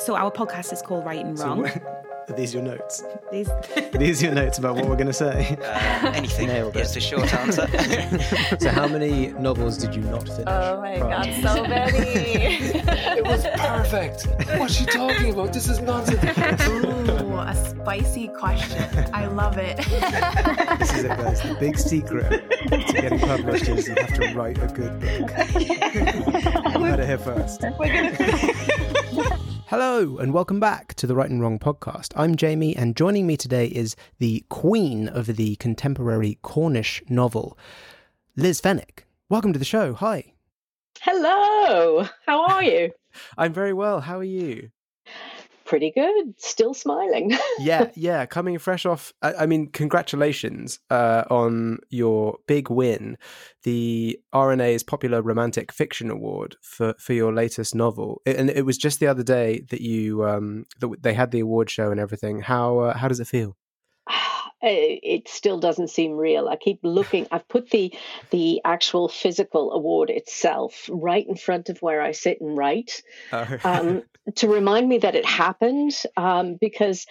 So our podcast is called Write and Wrong. Are these your notes? These Are these your notes about what we're going to say? Uh, anything. Nailed it. Is a short answer. so, how many novels did you not finish? Oh my prior god, so many. It was perfect. What's she talking about? This is nonsense. Ooh, a spicy question. I love it. This is it, guys. The big secret to getting published is you have to write a good book. you heard it here first. Hello, and welcome back to the Write and Wrong podcast. I'm Jamie, and joining me today is the queen of the contemporary Cornish novel, Liz Fenwick. Welcome to the show. Hi. Hello, how are you? I'm very well. How are you? Pretty good, still smiling. yeah, yeah, coming fresh off. I, I mean, congratulations uh, on your big win, the RNA's Popular Romantic Fiction Award for for your latest novel. It- and it was just the other day that you um, that they had the award show and everything. How uh, how does it feel? it still doesn't seem real. I keep looking. I've put the the actual physical award itself right in front of where I sit and write um, to remind me that it happened um, because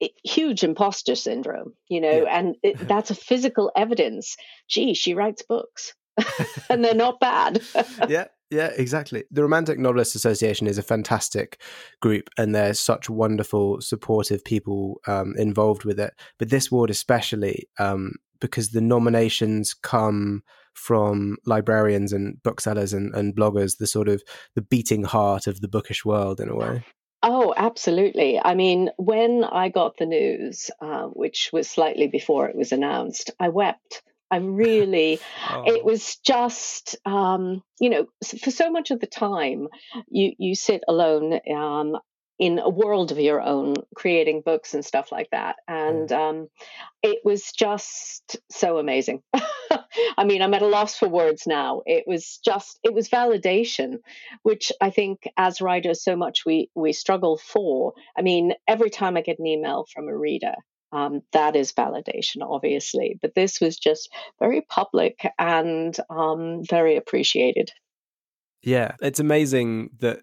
it, huge imposter syndrome, you know, Yeah. and it, that's a physical evidence. Gee, she writes books, and they're not bad. yeah, yeah, exactly. The Romantic Novelists Association is a fantastic group, and there's such wonderful, supportive people um, involved with it. But this award, especially, um, because the nominations come from librarians and booksellers and, and bloggers, the sort of the beating heart of the bookish world, in a way. Oh, absolutely. I mean, when I got the news, uh, which was slightly before it was announced, I wept. I really, Oh. it was just, um, you know, for so much of the time, you you sit alone um, in a world of your own, creating books and stuff like that, and um, it was just so amazing. I mean, I'm at a loss for words now. It was just, it was validation, which I think as writers, so much we we struggle for. I mean, every time I get an email from a reader. Um, that is validation, obviously, but this was just very public and um, very appreciated. Yeah, it's amazing that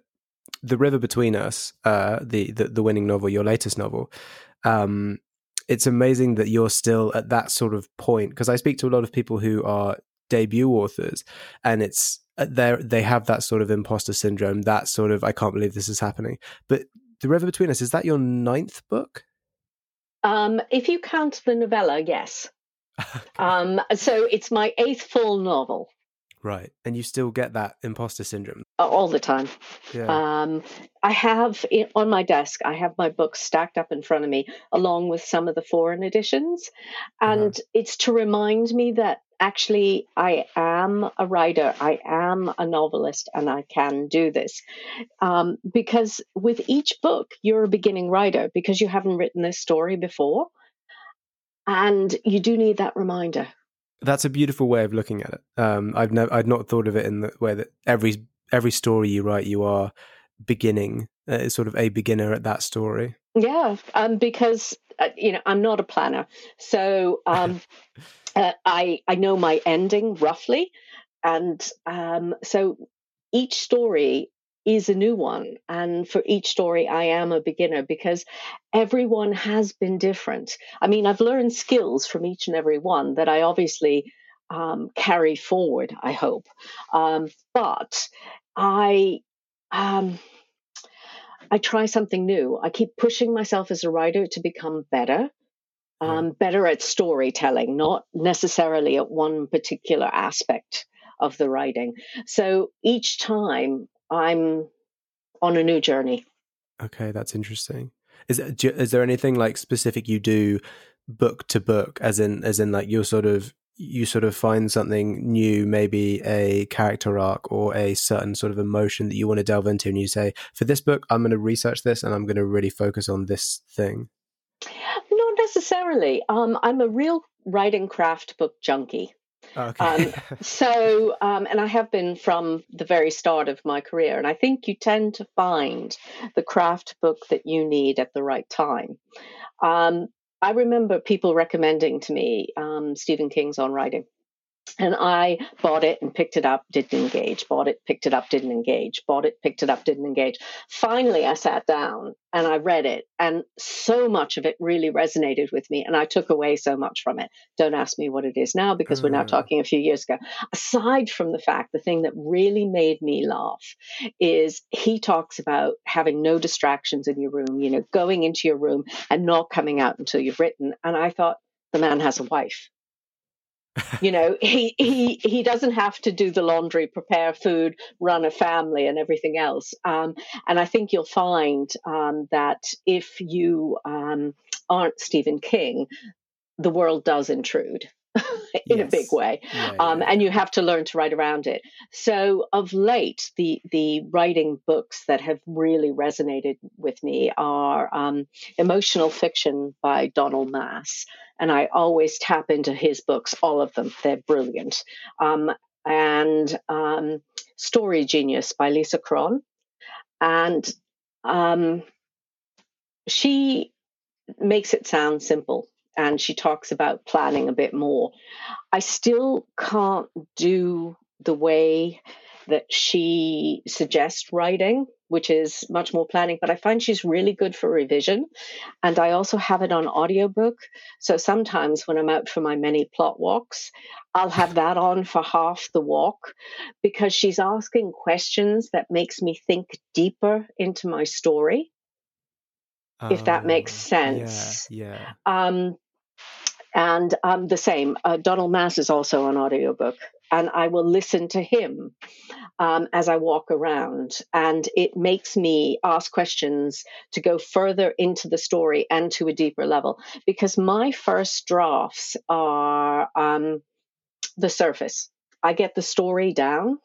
the River Between Us, uh, the, the the winning novel, your latest novel, um, it's amazing that you're still at that sort of point. Because I speak to a lot of people who are debut authors, and it's they they have that sort of imposter syndrome, that sort of I can't believe this is happening. But the River Between Us is that your ninth book? Um, if you count the novella, yes. Um, so it's my eighth full novel Right, and you still get that imposter syndrome. all the time. Yeah, Um, I have i on my desk, I have my books stacked up in front of me, along with some of the foreign editions. And it's to remind me that actually I am a writer, I am a novelist, and I can do this. Um, because with each book, you're a beginning writer because you haven't written this story before. And you do need that reminder. That's a beautiful way of looking at it. Um, I've never, I'd not thought of it in the way that every every story you write, you are beginning, uh, sort of a beginner at that story. Yeah, um, because uh, you know I'm not a planner, so um, uh, I I know my ending roughly, and um, so each story is a new one, and for each story I am a beginner because everyone has been different. I mean, I've learned skills from each and every one that I obviously um, carry forward. I hope, um, but I. Um, I try something new. I keep pushing myself as a writer to become better, um, better at storytelling, not necessarily at one particular aspect of the writing. So each time I'm on a new journey. Okay, that's interesting. Is do- is there anything like specific you do book to book, as in as in like you're sort of you sort of find something new, maybe a character arc or a certain sort of emotion that you want to delve into, and you say, for this book, I'm going to research this and I'm going to really focus on this thing? Not necessarily. Um, I'm a real writing craft book junkie. Okay. Um, so, um, and I have been from the very start of my career, and I think you tend to find the craft book that you need at the right time. Um, I remember people recommending to me um, Stephen King's On Writing. And I bought it and picked it up, didn't engage. Bought it, picked it up, didn't engage. Bought it, picked it up, didn't engage. Finally, I sat down and I read it, and so much of it really resonated with me, and I took away so much from it. Don't ask me what it is now because we're now Mm. talking a few years ago. Aside from the fact, the thing that really made me laugh is he talks about having no distractions in your room, you know, going into your room and not coming out until you've written. And I thought, the man has a wife you know he he he doesn't have to do the laundry prepare food run a family and everything else um, and i think you'll find um, that if you um, aren't stephen king the world does intrude in a big way Yeah, um, yeah. and you have to learn to write around it. So, of late, the the writing books that have really resonated with me are um, emotional fiction by Donald Maass, and I always tap into his books, all of them. They're brilliant. Um, and um, Story Genius by Lisa Cron, and um, she makes it sound simple and she talks about planning a bit more. I still can't do the way that she suggests writing, which is much more planning, but I find she's really good for revision. And I also have it on audiobook. So sometimes when I'm out for my many plot walks, I'll have that on for half the walk because she's asking questions that makes me think deeper into my story. if that makes Oh, sense. Yeah. Um, and um, the same, uh, Donald Maass is also on audiobook, and I will listen to him um, as I walk around, and it makes me ask questions to go further into the story and to a deeper level. Because my first drafts are um, the surface. I get the story down,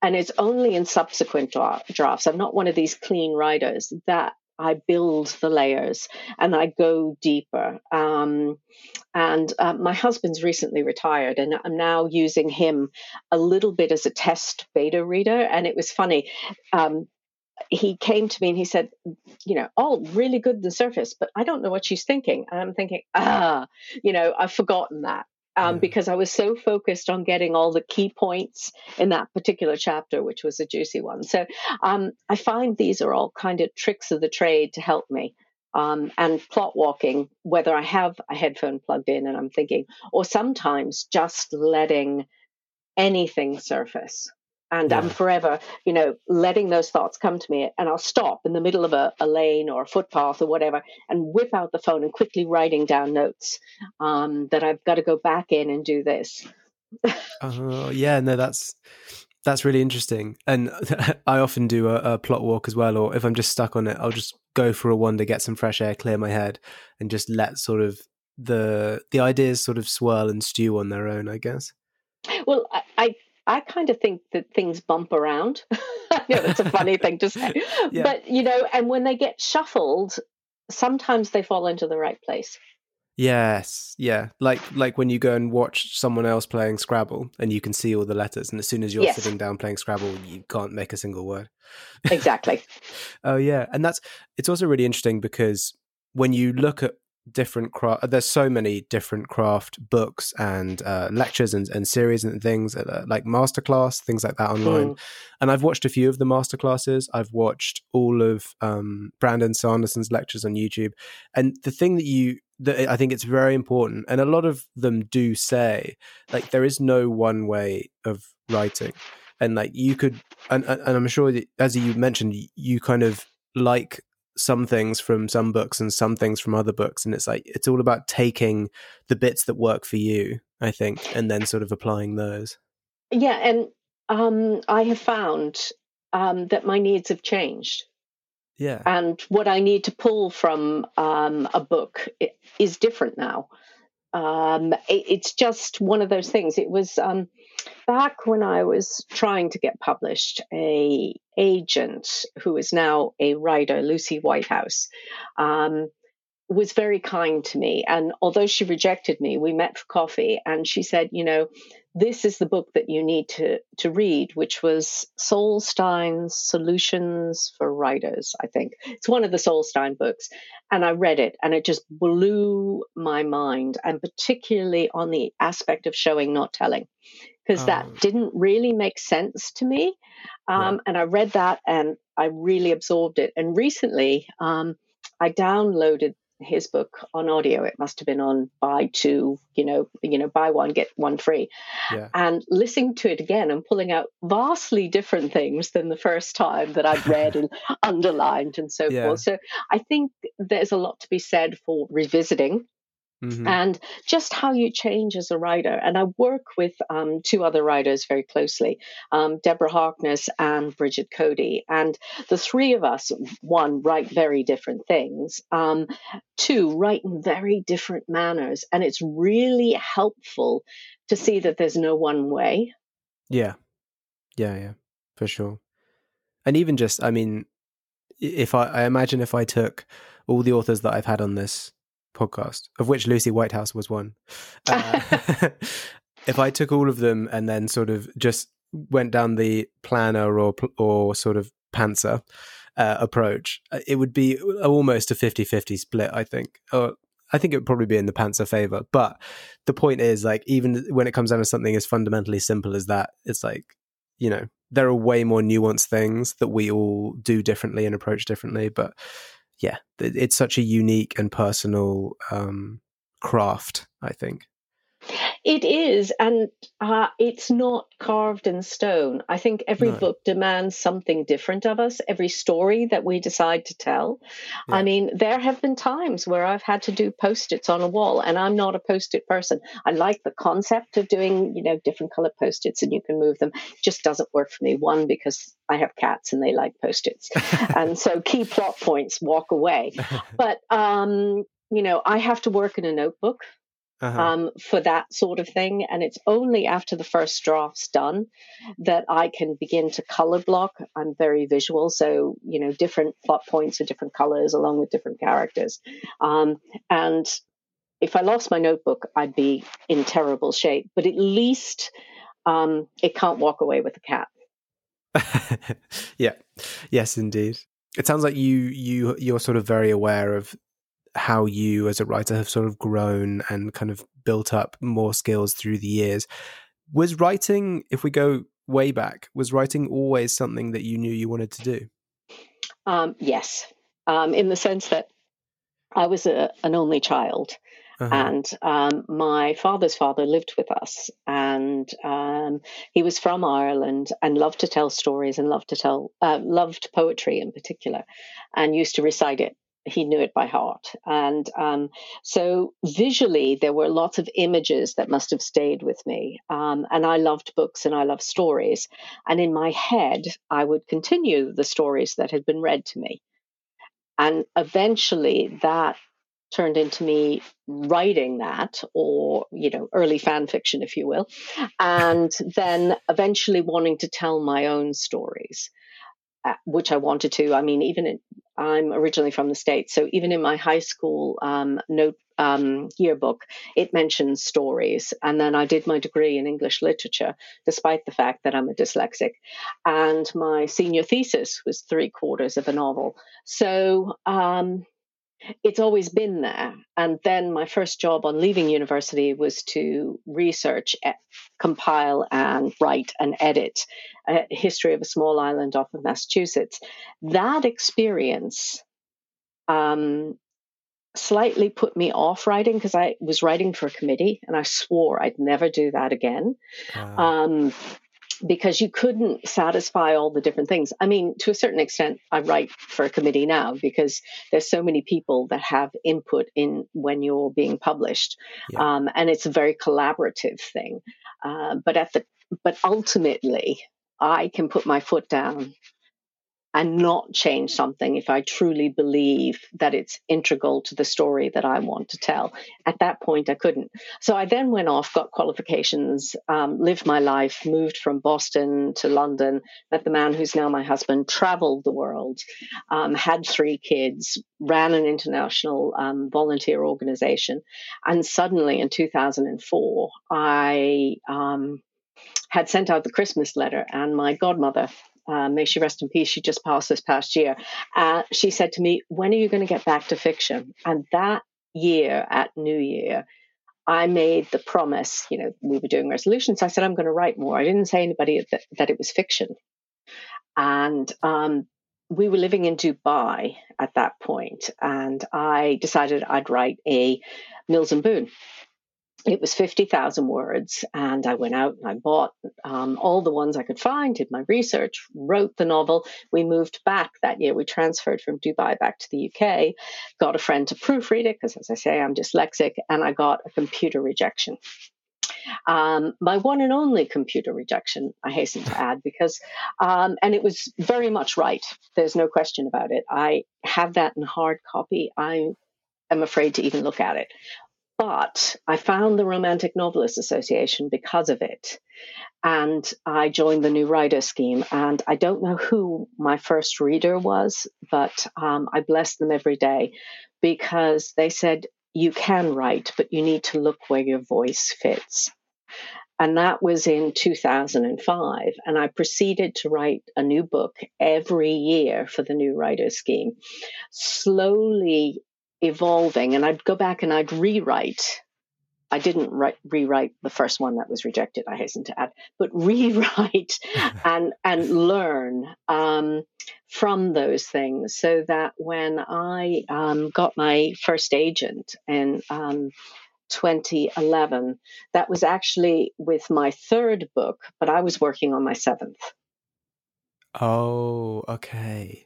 and it's only in subsequent drafts. I'm not one of these clean writers that I build the layers and I go deeper. Um, and uh, my husband's recently retired, and I'm now using him a little bit as a test beta reader. And it was funny. Um, he came to me and he said, you know, oh, really good the surface, but I don't know what she's thinking. And I'm thinking, ah, you know, I've forgotten that. Um. Because I was so focused on getting all the key points in that particular chapter, which was a juicy one. So um, I find these are all kind of tricks of the trade to help me. Um, and plot walking, whether I have a headphone plugged in and I'm thinking, or sometimes just letting anything surface. And I'm forever, you know, letting those thoughts come to me. And I'll stop in the middle of a, a lane or a footpath or whatever and whip out the phone and quickly writing down notes um, that I've got to go back in and do this. Oh, yeah. No, that's that's really interesting. And I often do a, a plot walk as well, or if I'm just stuck on it, I'll just go for a wander, get some fresh air, clear my head, and just let sort of the the ideas sort of swirl and stew on their own. I guess. Well, I, I, I kind of think that things bump around. I know that's a funny thing to say, Yeah. but you know, and when they get shuffled, sometimes they fall into the right place. Yes, yeah. Like like when you go and watch someone else playing Scrabble and you can see all the letters, and as soon as you're Yes. sitting down playing Scrabble, you can't make a single word. Exactly. Oh yeah, and that's it's also really interesting because when you look at different craft, there's so many different craft books and uh, lectures and, and series and things uh, like masterclass things like that online. And I've watched a few of the masterclasses. I've watched all of um, Brandon Sanderson's lectures on YouTube, and the thing that you that I think it's very important, and a lot of them do say like there is no one way of writing and like you could and, and and i'm sure that, as you mentioned you kind of like some things from some books and some things from other books and it's like it's all about taking the bits that work for you i think and then sort of applying those. Yeah, and um, I have found um, that my needs have changed, yeah. And what I need to pull from um, a book is different now. Um, it, it's just one of those things. It was um, back when I was trying to get published. A agent who is now a writer, Lucy Whitehouse, um, was very kind to me. And although she rejected me, we met for coffee, and she said, "You know, this is the book that you need to to read, which was Sol Stein's Solutions for Writers. I think it's one of the Solstein books, and I read it, and it just blew my mind, and particularly on the aspect of showing, not telling, because Oh. that didn't really make sense to me. Um, Yeah. And I read that, and I really absorbed it. And recently, um, I downloaded his book on audio. It must have been on buy two, you know, you know, buy one get one free. Yeah. And listening to it again and pulling out vastly different things than the first time that I'd read and underlined and so Yeah. forth. So I think there's a lot to be said for revisiting Mhm. and just how you change as a writer. And I work with um, two other writers very closely, um, Deborah Harkness and Brigid Coady. And the three of us, one, write very different things, um, two, write in very different manners. And it's really helpful to see that there's no one way. Yeah. Yeah, yeah, for sure. And even just, I mean, if I, I imagine if I took all the authors that I've had on this podcast, of which Lucy Whitehouse was one, uh, if I took all of them and then sort of just went down the planner or or sort of pantser uh, approach, uh, it would be almost a 50-50 split, I think. Or I think it would probably be in the pantser favor. But the point is, like, even when it comes down to something as fundamentally simple as that, it's like, you know, there are way more nuanced things that we all do differently and approach differently. But yeah, it's such a unique and personal um, craft, I think. It is, and uh, it's not carved in stone. I think every No. book demands something different of us, every story that we decide to tell. I mean, there have been times where I've had to do post its on a wall, and I'm not a post it person. I like the concept of doing, you know, different color post its and you can move them. It just doesn't work for me. One, because I have cats and they like post its. and so key plot points walk away. But, um, you know, I have to work in a notebook Uh-huh. um, for that sort of thing. And it's only after the first draft's done that I can begin to color block. I'm very visual, so you know, different plot points are different colors along with different characters. Um, and if I lost my notebook, I'd be in terrible shape. But at least um, it can't walk away with a cat. yeah. Yes, indeed. It sounds like you you you're sort of very aware of how you as a writer have sort of grown and kind of built up more skills through the years. Was writing, if we go way back, was writing always something that you knew you wanted to do? Um, yes, um, in the sense that I was a, an only child. Uh-huh. And um, my father's father lived with us, and um, he was from Ireland and loved to tell stories and loved to tell, uh, loved poetry in particular, and used to recite it. He knew it by heart. And um, so visually, there were lots of images that must have stayed with me. Um, and I loved books and I loved stories. And in my head, I would continue the stories that had been read to me. And eventually, that turned into me writing that or you know early fan fiction if you will and then eventually wanting to tell my own stories uh, which i wanted to i mean even in, i'm originally from the states. So even in my high school um, note um, yearbook it mentions stories. And then i did my degree in english literature despite the fact that i'm a dyslexic. And my senior thesis was three quarters of a novel. So um, it's always been there. And then my first job on leaving university was to research, e- compile, and write and edit a history of a small island off of Massachusetts. That experience um, slightly put me off writing because I was writing for a committee and I swore I'd never do that again Uh, um, because you couldn't satisfy all the different things. I mean, to a certain extent, I write for a committee now because there's so many people that have input in when you're being published, Yeah. um, and it's a very collaborative thing. Uh, but at the but ultimately, I can put my foot down and not change something if I truly believe that it's integral to the story that I want to tell. At that point, I couldn't. So I then went off, got qualifications, um, lived my life, moved from Boston to London, met the man who's now my husband, traveled the world, um, had three kids, ran an international um, volunteer organization. And suddenly in 2004, I um, had sent out the Christmas letter, and my godmother uh, may she rest in peace, she just passed this past year. Uh, she said to me, When are you going to get back to fiction? And that year at New Year, I made the promise, you know, we were doing resolutions. I said, I'm going to write more. I didn't say anybody that, that it was fiction. And um, we were living in Dubai at that point, and I decided I'd write a Mills and Boon it was 50,000 words. And I went out and I bought um, all the ones I could find, did my research, wrote the novel. We moved back that year. We transferred from Dubai back to the UK, got a friend to proofread it, because as I say, I'm dyslexic, and I got a computer rejection. Um, my one and only computer rejection, I hasten to add, because, um, and it was very much right. There's no question about it. I have that in hard copy. I am afraid to even look at it. But I found the Romantic Novelist Association because of it. And I joined the New Writer Scheme. And I don't know who my first reader was, but um, I bless them every day because they said, you can write, but you need to look where your voice fits. And that was in 2005. And I proceeded to write a new book every year for the New Writer Scheme, slowly evolving and I'd go back and I'd rewrite. I didn't write, rewrite the first one that was rejected, I hasten to add, but rewrite and, and learn um, from those things so that when I um, got my first agent in um, 2011, that was actually with my third book, but I was working on my seventh. Oh, okay.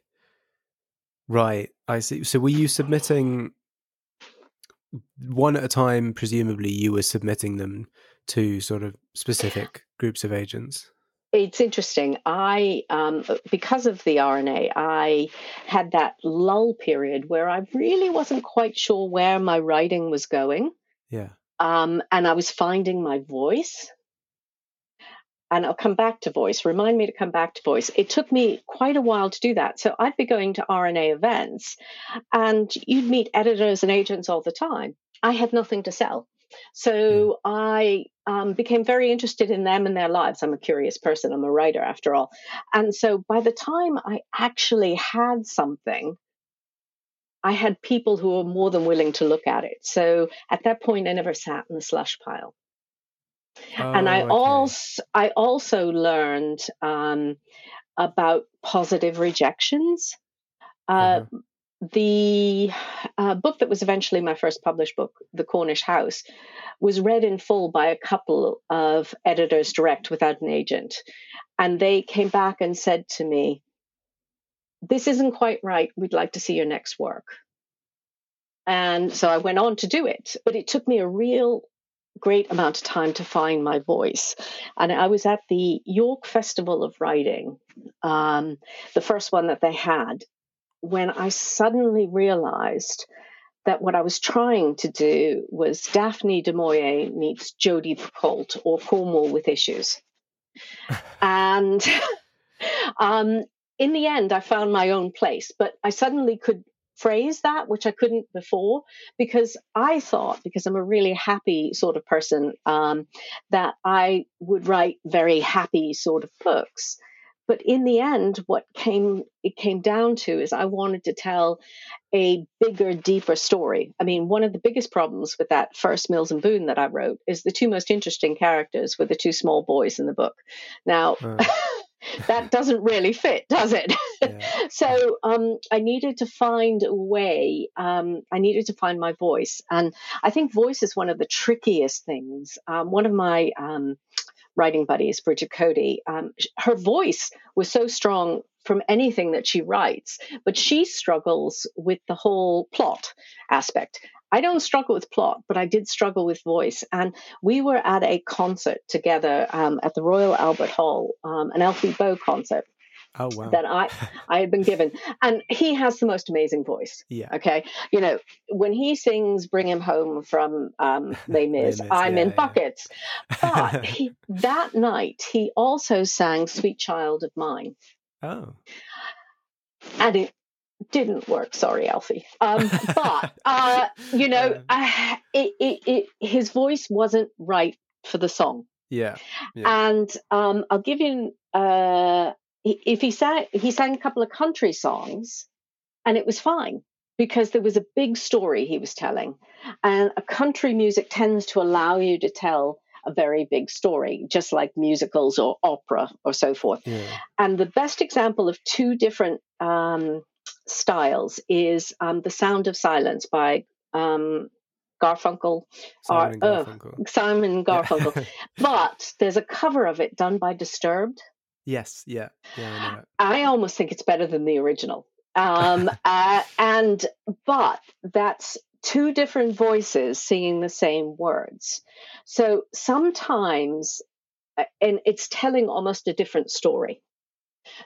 Right, I see. So were you submitting one at a time? Presumably, you were submitting them to sort of specific groups of agents. It's interesting. I, um, because of the RNA, I had that lull period where I really wasn't quite sure where my writing was going. Yeah. Um, and I was finding my voice and I'll come back to voice. Remind me to come back to voice. It took me quite a while to do that. So I'd be going to RNA events and you'd meet editors and agents all the time. I had nothing to sell. So I um, became very interested in them and their lives. I'm a curious person. I'm a writer after all. And so by the time I actually had something, I had people who were more than willing to look at it. So at that point, I never sat in the slush pile. Oh, and I okay. also I also learned um, about positive rejections. Uh, uh-huh. The uh, book that was eventually my first published book, The Cornish House, was read in full by a couple of editors direct without an agent. And they came back and said to me, This isn't quite right. We'd like to see your next work. And so I went on to do it. But it took me a real great amount of time to find my voice. And I was at the York Festival of Writing, um, the first one that they had, when I suddenly realized that what I was trying to do was Daphne du Maurier meets Jodi Picoult or Cornwall with issues. and um, in the end, I found my own place, but I suddenly could phrase that, which I couldn't before, because I thought, because I'm a really happy sort of person, um, that I would write very happy sort of books. But in the end, what came it came down to is I wanted to tell a bigger, deeper story. I mean, one of the biggest problems with that first Mills and Boon that I wrote is the two most interesting characters were the two small boys in the book. Now, that doesn't really fit, does it? Yeah. so um, I needed to find a way. Um, I needed to find my voice, and I think voice is one of the trickiest things. Um, one of my um, writing buddies, Brigid Coady, um, her voice was so strong from anything that she writes, but she struggles with the whole plot aspect. I don't struggle with plot, but I did struggle with voice. And we were at a concert together um, at the Royal Albert Hall, um, an Alfie Boe concert. Oh wow. that I I had been given, and he has the most amazing voice. yeah. Okay, you know when he sings "Bring Him Home" from um, Les Mis, Mis, I'm yeah, in yeah. buckets. But he, that night, he also sang "Sweet Child of Mine," Oh. and it didn't work. Sorry, Alfie. Um, but uh, you know, uh, it, it, it, his voice wasn't right for the song. Yeah. Yeah. And um, I'll give you uh, if he sang he sang a couple of country songs, and it was fine because there was a big story he was telling, and a country music tends to allow you to tell a very big story, just like musicals or opera or so forth. Yeah. And the best example of two different um, styles is um, "The Sound of Silence" by um, Garfunkel. Simon ugh. Garfunkel. Simon and Yeah. Garfunkel. but there's a cover of it done by Disturbed. yes. Yeah. Yeah. I. I almost think it's better than the original. Um, uh, and but that's two different voices singing the same words. So sometimes, uh, and it's telling almost a different story.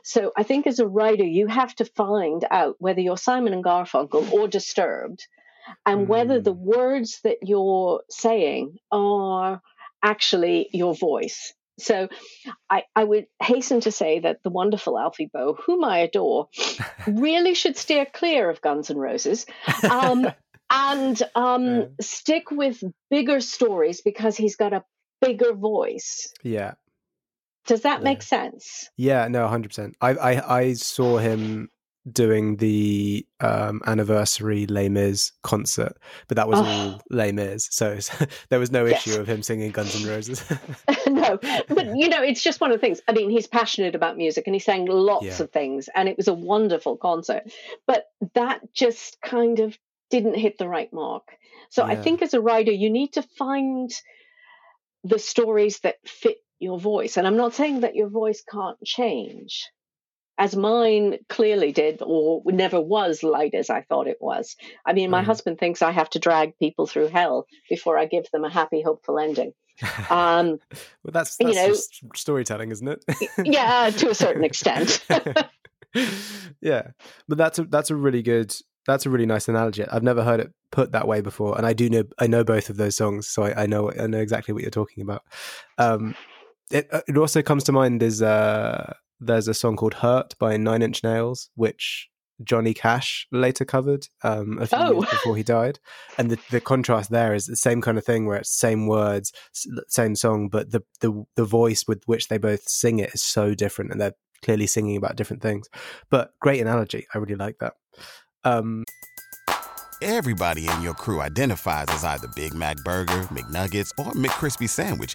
So I think as a writer, you have to find out whether you're Simon and Garfunkel or Disturbed, and whether the words that you're saying are actually your voice. So I, I would hasten to say that the wonderful Alfie Boe, whom I adore, really should steer clear of Guns N' Roses um, and um, Yeah. stick with bigger stories because he's got a bigger voice. Yeah. Does that Yeah. make sense? Yeah, no, hundred percent. I, I I saw him doing the um anniversary Les Mis concert, but that was Oh. all Les Mis, so there was no Yes. issue of him singing Guns N' Roses. no, but you know, it's just one of the things. I mean, he's passionate about music and he sang lots Yeah. of things, and it was a wonderful concert. But that just kind of didn't hit the right mark. So I think as a writer, you need to find the stories that fit your voice. And I'm not saying that your voice can't change. As mine clearly did, or never was light as I thought it was. I mean, my Mhm. husband thinks I have to drag people through hell before I give them a happy, hopeful ending. Um, well, that's you know- storytelling, isn't it? yeah, to a certain extent. yeah, but that's a that's a really good that's a really nice analogy. I've never heard it put that way before, and I do know I know both of those songs, so I, I know I know exactly what you're talking about. Um, it uh, it also comes to mind is uh there's a song called "Hurt" by Nine Inch Nails, which Johnny Cash later covered um, a few Oh. years before he died, and the the contrast there is the same kind of thing where it's same words, same song, but the the the voice with which they both sing it is so different, and they're clearly singing about different things. But great analogy, I really like that. Um, Everybody in your crew identifies as either Big Mac Burger, McNuggets, or McCrispy Sandwich.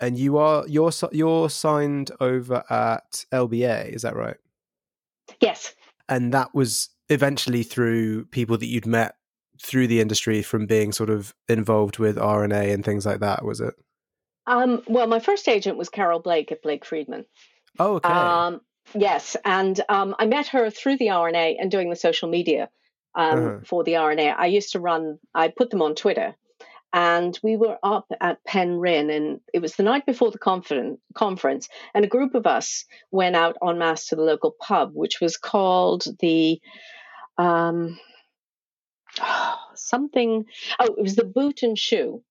and you are you're you're signed over at LBA, is that right? yes. And that was eventually through people that you'd met through the industry from being sort of involved with RNA and things like that, was it? Um, well, my first agent was Carol Blake at Blake Friedman. Oh, okay. Um, yes, and um, I met her through the RNA and doing the social media um, Uh-huh. for the RNA. I used to run. I put them on Twitter, and we were up at Penryn, and it was the night before the conferen- conference, and a group of us went out en masse to the local pub, which was called the. Um, something oh it was the boot and shoe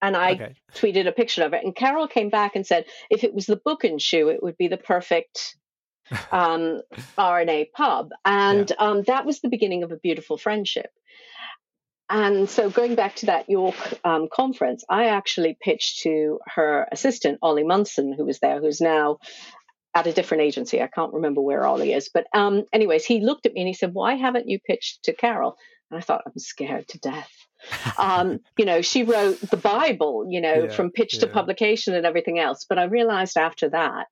and i okay. tweeted a picture of it and carol came back and said if it was the book and shoe it would be the perfect um, rna pub and um, that was the beginning of a beautiful friendship and so going back to that york um, conference i actually pitched to her assistant ollie munson who was there who's now at a different agency. I can't remember where ollie is. But um, anyways he looked at me and he said why haven't you pitched to carol? And i thought i'm scared to death. Um, you know, she wrote the Bible, you know, Yeah, from pitch to publication and everything else. But I realized after that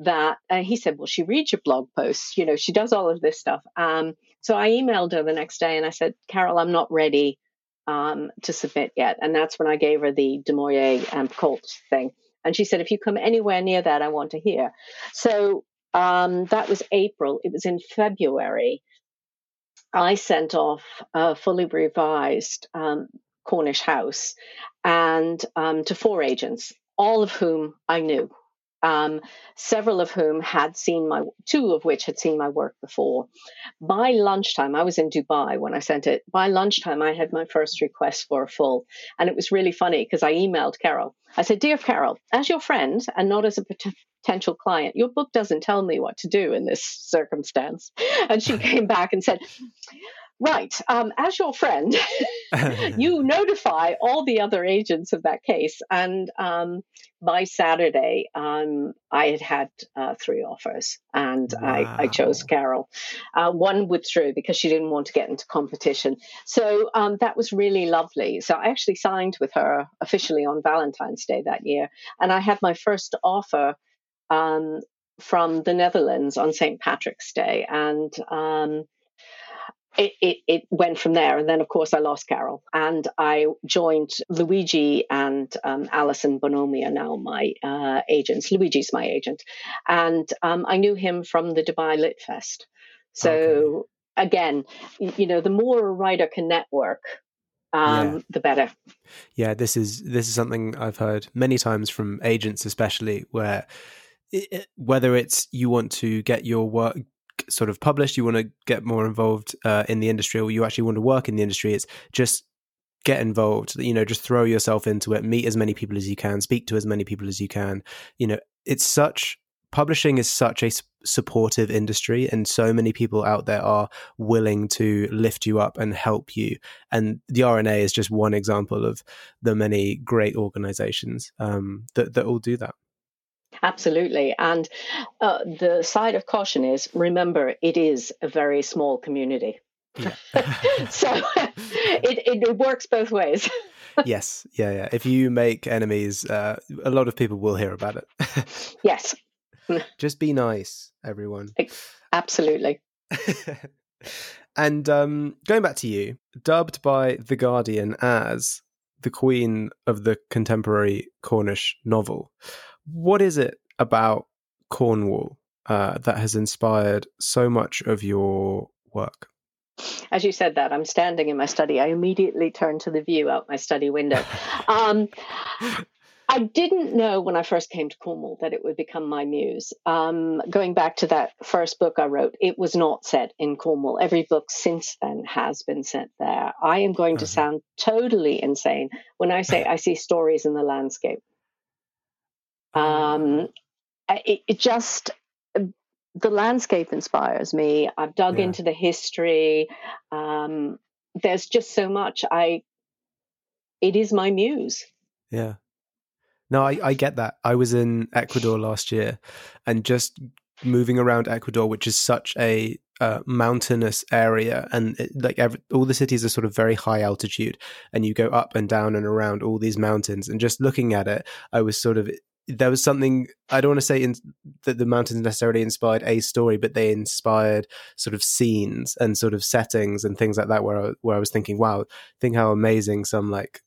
that uh, he said, well, she reads your blog posts, you know, she does all of this stuff. Um, So I emailed her the next day and I said, Carol, I'm not ready um, to submit yet. And that's when I gave her the Du Maurier and Colt thing. And she said, if you come anywhere near that, I want to hear. So um, that was April. It was in February. I sent off a fully revised um, Cornish House and um, to four agents, all of whom I knew um, several of whom had seen my, two of which had seen my work before. By lunchtime, I was in Dubai when I sent it. By lunchtime, I had my first request for a full. And it was really funny because I emailed Carol. I said, Dear Carol, as your friend and not as a potential client, your book doesn't tell me what to do in this circumstance. And she came back and said, Right. Um, as your friend, you notify all the other agents of that case. And um, by Saturday, um, I had had uh, three offers and wow. I, I, chose Carol. Uh, one withdrew because she didn't want to get into competition. So um, that was really lovely. So I actually signed with her officially on Valentine's Day that year. And I had my first offer um, from the Netherlands on St. Patrick's Day. And um, it, it, it, went from there. And then, of course, I lost Carol and I joined Luigi and um, Alison Bonomi are now my uh, agents. Luigi's my agent. And um, I knew him from the Dubai Lit Fest. So, okay. again, you know, the more a writer can network, um, yeah. the better. Yeah, this is this is something I've heard many times from agents, especially where it, whether it's you want to get your work sort of published, you want to get more involved uh, in the industry, or you actually want to work in the industry, it's just get involved. You know, just throw yourself into it, meet as many people as you can, speak to as many people as you can. You know, it's such publishing is such a supportive industry and so many people out there are willing to lift you up and help you and the rna is just one example of the many great organizations um, that, that all do that Absolutely. And uh, the side of caution is remember, it is a very small community. Yeah. so it, it works both ways. yes. Yeah. Yeah. If you make enemies, uh, a lot of people will hear about it. yes. Just be nice, everyone. Absolutely. and um, going back to you, dubbed by The Guardian as the queen of the contemporary Cornish novel what is it about Cornwall uh, that has inspired so much of your work? As you said that, I'm standing in my study. I immediately turned to the view out my study window. um, I didn't know when I first came to Cornwall that it would become my muse. Um, going back to that first book I wrote, it was not set in Cornwall. Every book since then has been set there. I am going to uh-huh. sound totally insane when I say I see stories in the landscape. Um, it, it, just the landscape inspires me. I've dug yeah. into the history. Um, there's just so much. I it is my muse. Yeah. No, I, I get that. I was in Ecuador last year, and just moving around Ecuador, which is such a uh, mountainous area, and it, like every, all the cities are sort of very high altitude, and you go up and down and around all these mountains. And just looking at it, I was sort of there was something I don't want to say in, that the mountains necessarily inspired a story, but they inspired sort of scenes and sort of settings and things like that. Where I, where I was thinking, wow, think how amazing some like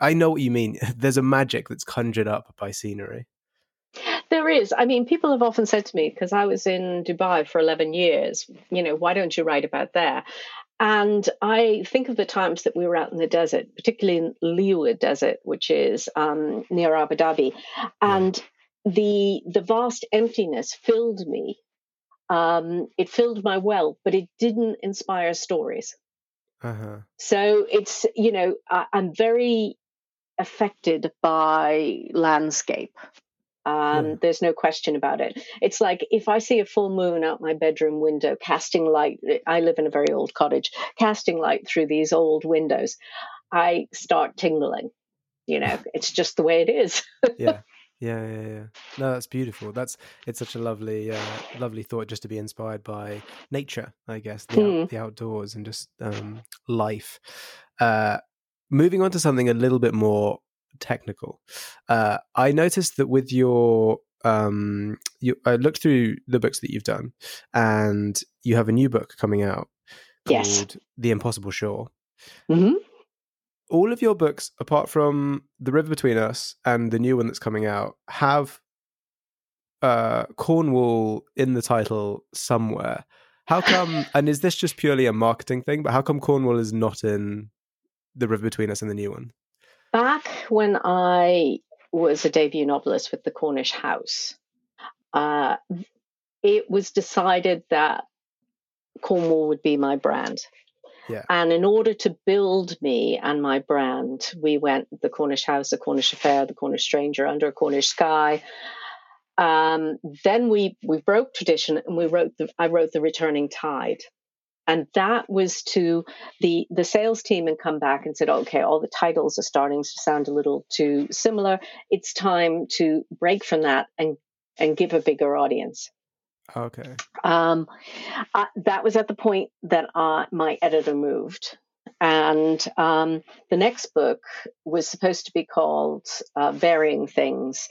I know what you mean. There's a magic that's conjured up by scenery. There is. I mean, people have often said to me, because I was in Dubai for 11 years, you know, why don't you write about there? And I think of the times that we were out in the desert, particularly in Liwa Desert, which is um, near Abu Dhabi, and the the vast emptiness filled me. Um, it filled my well, but it didn't inspire stories. Uh-huh. So it's you know I, I'm very affected by landscape um, yeah. There's no question about it. It's like if I see a full moon out my bedroom window, casting light, I live in a very old cottage, casting light through these old windows, I start tingling. You know, it's just the way it is. yeah. Yeah, yeah, yeah. No, that's beautiful. That's it's such a lovely, uh, lovely thought just to be inspired by nature, I guess, the, mm. out, the outdoors and just um, life. Uh, moving on to something a little bit more technical. Uh, I noticed that with your um, you, I looked through the books that you've done, and you have a new book coming out called Yes. The Impossible Shore. hmm All of your books, apart from The River Between Us and the new one that's coming out, have uh, Cornwall in the title somewhere. How come? And is this just purely a marketing thing? But how come Cornwall is not in The River Between Us and the new one? Back when I was a debut novelist with the Cornish House, uh, it was decided that Cornwall would be my brand. Yeah. And in order to build me and my brand, we went the Cornish House, the Cornish Affair, the Cornish Stranger, Under a Cornish Sky. Um, then we we broke tradition and we wrote the I wrote the Returning Tide, and that was to the the sales team and come back and said, okay, all the titles are starting to sound a little too similar. It's time to break from that and and give a bigger audience. Okay. Um, uh, that was at the point that uh, my editor moved. And um, the next book was supposed to be called uh, Varying Things.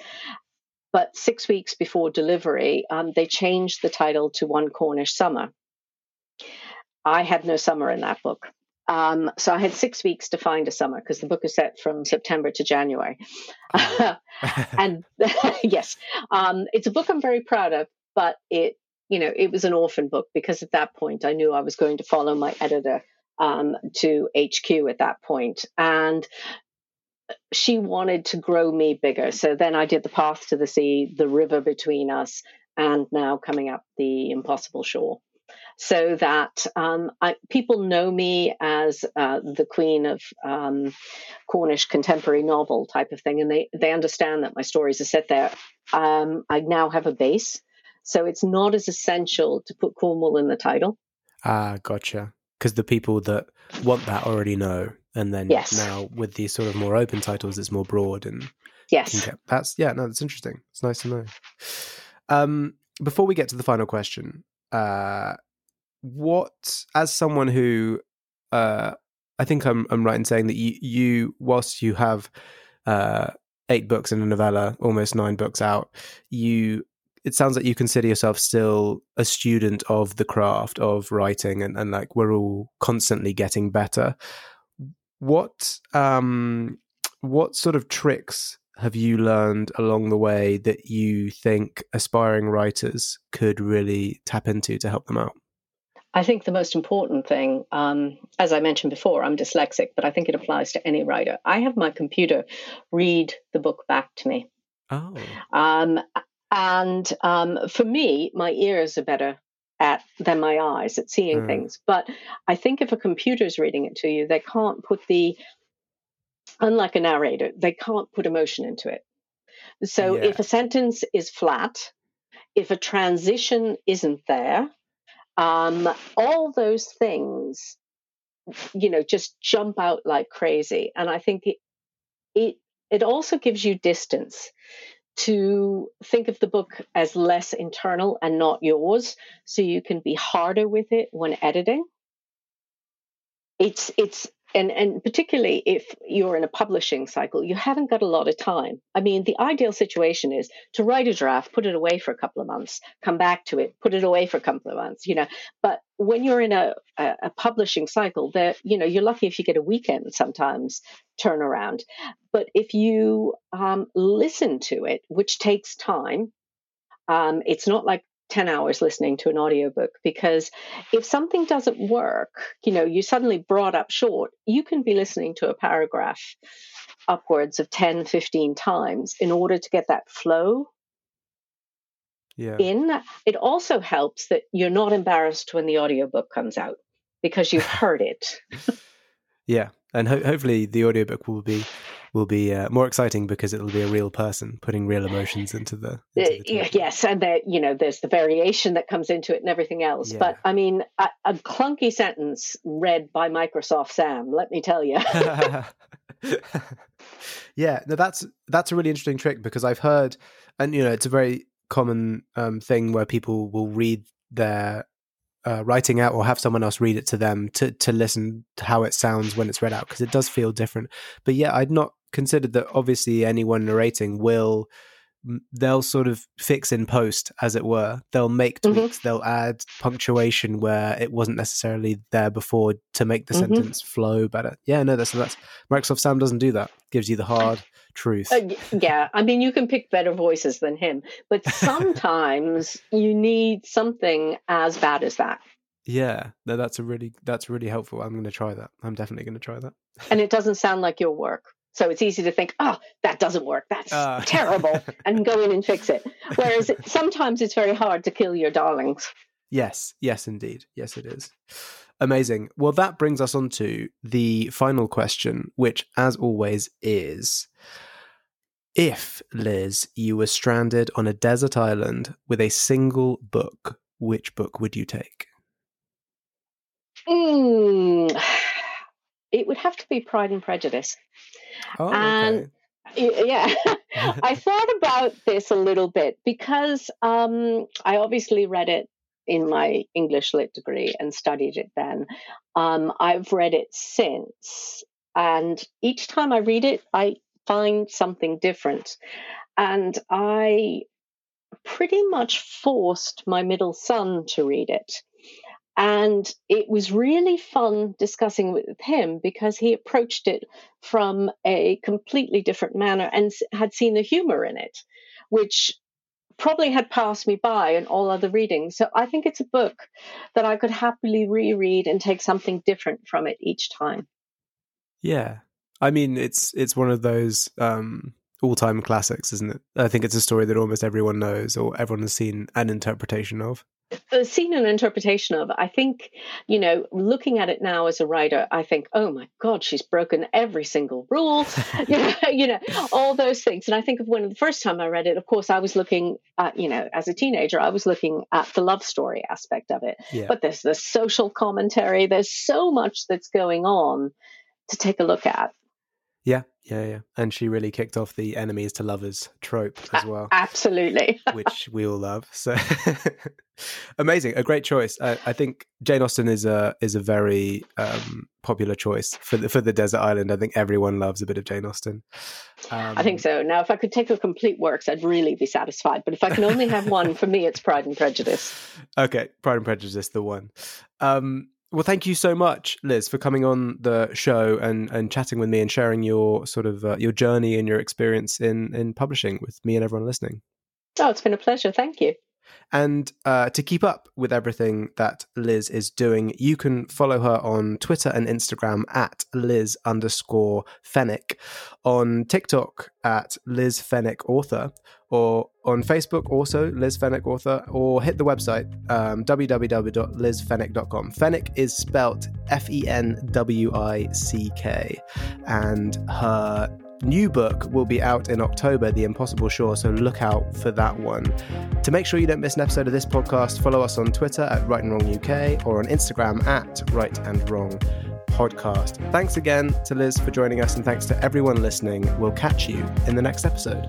But six weeks before delivery, um, they changed the title to One Cornish Summer. I had no summer in that book. Um, so I had six weeks to find a summer because the book is set from September to January. and yes, um, it's a book I'm very proud of, but it, you know, it was an orphan book because at that point I knew I was going to follow my editor um, to HQ at that point, and she wanted to grow me bigger. So then I did the Path to the Sea, the river between us, and now coming up the Impossible Shore. So that um, I, people know me as uh, the queen of um, Cornish contemporary novel type of thing, and they they understand that my stories are set there. Um, I now have a base, so it's not as essential to put Cornwall in the title. Ah, gotcha. Because the people that want that already know, and then Yes. now with these sort of more open titles, it's more broad and Yes. get, that's yeah, no, that's interesting. It's nice to know. Um, before we get to the final question, uh, what as someone who, uh, I think I'm I'm right in saying that you you whilst you have uh eight books in a novella, almost nine books out, you it sounds like you consider yourself still a student of the craft of writing and, and like we're all constantly getting better. What um what sort of tricks have you learned along the way that you think aspiring writers could really tap into to help them out I think the most important thing, um, as I mentioned before, I'm dyslexic, but I think it applies to any writer. I have my computer read the book back to me. oh Um, and um, for me, my ears are better at than my eyes at seeing Mm. things. But I think if a computer is reading it to you, they can't put the, unlike a narrator, they can't put emotion into it. So Yeah. if a sentence is flat, if a transition isn't there, um, all those things, you know, just jump out like crazy. And I think it, it it also gives you distance to think of the book as less internal and not yours so you can be harder with it when editing it's it's and and particularly if you're in a publishing cycle you haven't got a lot of time. I mean the ideal situation is to write a draft put it away for a couple of months come back to it put it away for a couple of months you know. But when you're in a a, a publishing cycle there you know you're lucky if you get a weekend sometimes turnaround. But if you um, listen to it which takes time um, it's not like 10 hours listening to an audiobook because if something doesn't work you know you suddenly brought up short you can be listening to a paragraph upwards of 10 15 times in order to get that flow yeah. in. It also helps that you're not embarrassed when the audiobook comes out because you've heard it. Yeah and ho- hopefully the audiobook will be will be uh, more exciting because it'll be a real person putting real emotions into the, into the Uh, yes, and you know, there's the variation that comes into it and everything else. Yeah. But I mean, a, a clunky sentence read by Microsoft Sam, let me tell you. yeah, no, that's that's a really interesting trick because I've heard, and you know, it's a very common um, thing where people will read their uh, writing out or have someone else read it to them to to listen to how it sounds when it's read out because it does feel different. But yeah, I'd not considered that. Obviously, anyone narrating will they'll sort of fix in post, as it were. They'll make Mhm. tweaks. They'll add punctuation where it wasn't necessarily there before to make the Mhm. sentence flow better. Yeah, no, that's that's Microsoft Sam doesn't do that. Gives you the hard truth. Uh, yeah, I mean, you can pick better voices than him, but sometimes you need something as bad as that. Yeah, no, that's a really that's really helpful. I'm going to try that. I'm definitely going to try that. And it doesn't sound like your work. So it's easy to think, oh, that doesn't work. That's Ah. terrible. And go in and fix it. Whereas sometimes it's very hard to kill your darlings. Yes, yes, indeed. Yes, it is. Amazing. Well, that brings us on to the final question, which, as always, is if, Liz, you were stranded on a desert island with a single book, which book would you take? Mm, it would have to be Pride and Prejudice. Oh, And- Y- Yeah, I thought about this a little bit because um, I obviously read it in my English lit degree and studied it then. Um, I've read it since, and each time I read it, I find something different. And I pretty much forced my middle son to read it. And it was really fun discussing with him because he approached it from a completely different manner and had seen the humor in it, which probably had passed me by in all other readings. So I think it's a book that I could happily reread and take something different from it each time. Yeah. I mean, it's it's one of those um, all-time classics, isn't it? I think it's a story that almost everyone knows or everyone has seen an interpretation of. Uh, a scene and interpretation of i think you know looking at it now as a writer i think oh my god she's broken every single rule. You, know, you know all those things. And i think of when the first time i read it of course i was looking at you know as a teenager i was looking at the love story aspect of it. Yeah. but there's the social commentary. There's so much that's going on to take a look at Yeah, yeah, yeah. And she really kicked off the enemies to lovers trope as well. absolutely which we all love. So amazing, a great choice. I, I think Jane Austen is a is a very um, popular choice for the for the desert island. I think everyone loves a bit of Jane Austen. Um, I think so. Now, if I could take her complete works, I'd really be satisfied. But if I can only have one, for me, it's Pride and Prejudice. Okay, Pride and Prejudice, the one. Um, well, thank you so much, Liz, for coming on the show and, and chatting with me and sharing your sort of uh, your journey and your experience in in publishing with me and everyone listening. Oh, it's been a pleasure. Thank you. And uh, to keep up with everything that Liz is doing, you can follow her on Twitter and Instagram at Liz underscore Fenwick, on TikTok at Liz Fenwick Author, or on Facebook also Liz Fenwick Author, or hit the website um, www.lizfenwick.com. Fenwick is spelt F E N W I C K, and her new book will be out in October, The Impossible Shore, so look out for that one. To make sure you don't miss an episode of this podcast, follow us on Twitter at Write and Wrong UK or on Instagram at Write and Wrong Podcast. Thanks again to Liz for joining us, and thanks to everyone listening. We'll catch you in the next episode.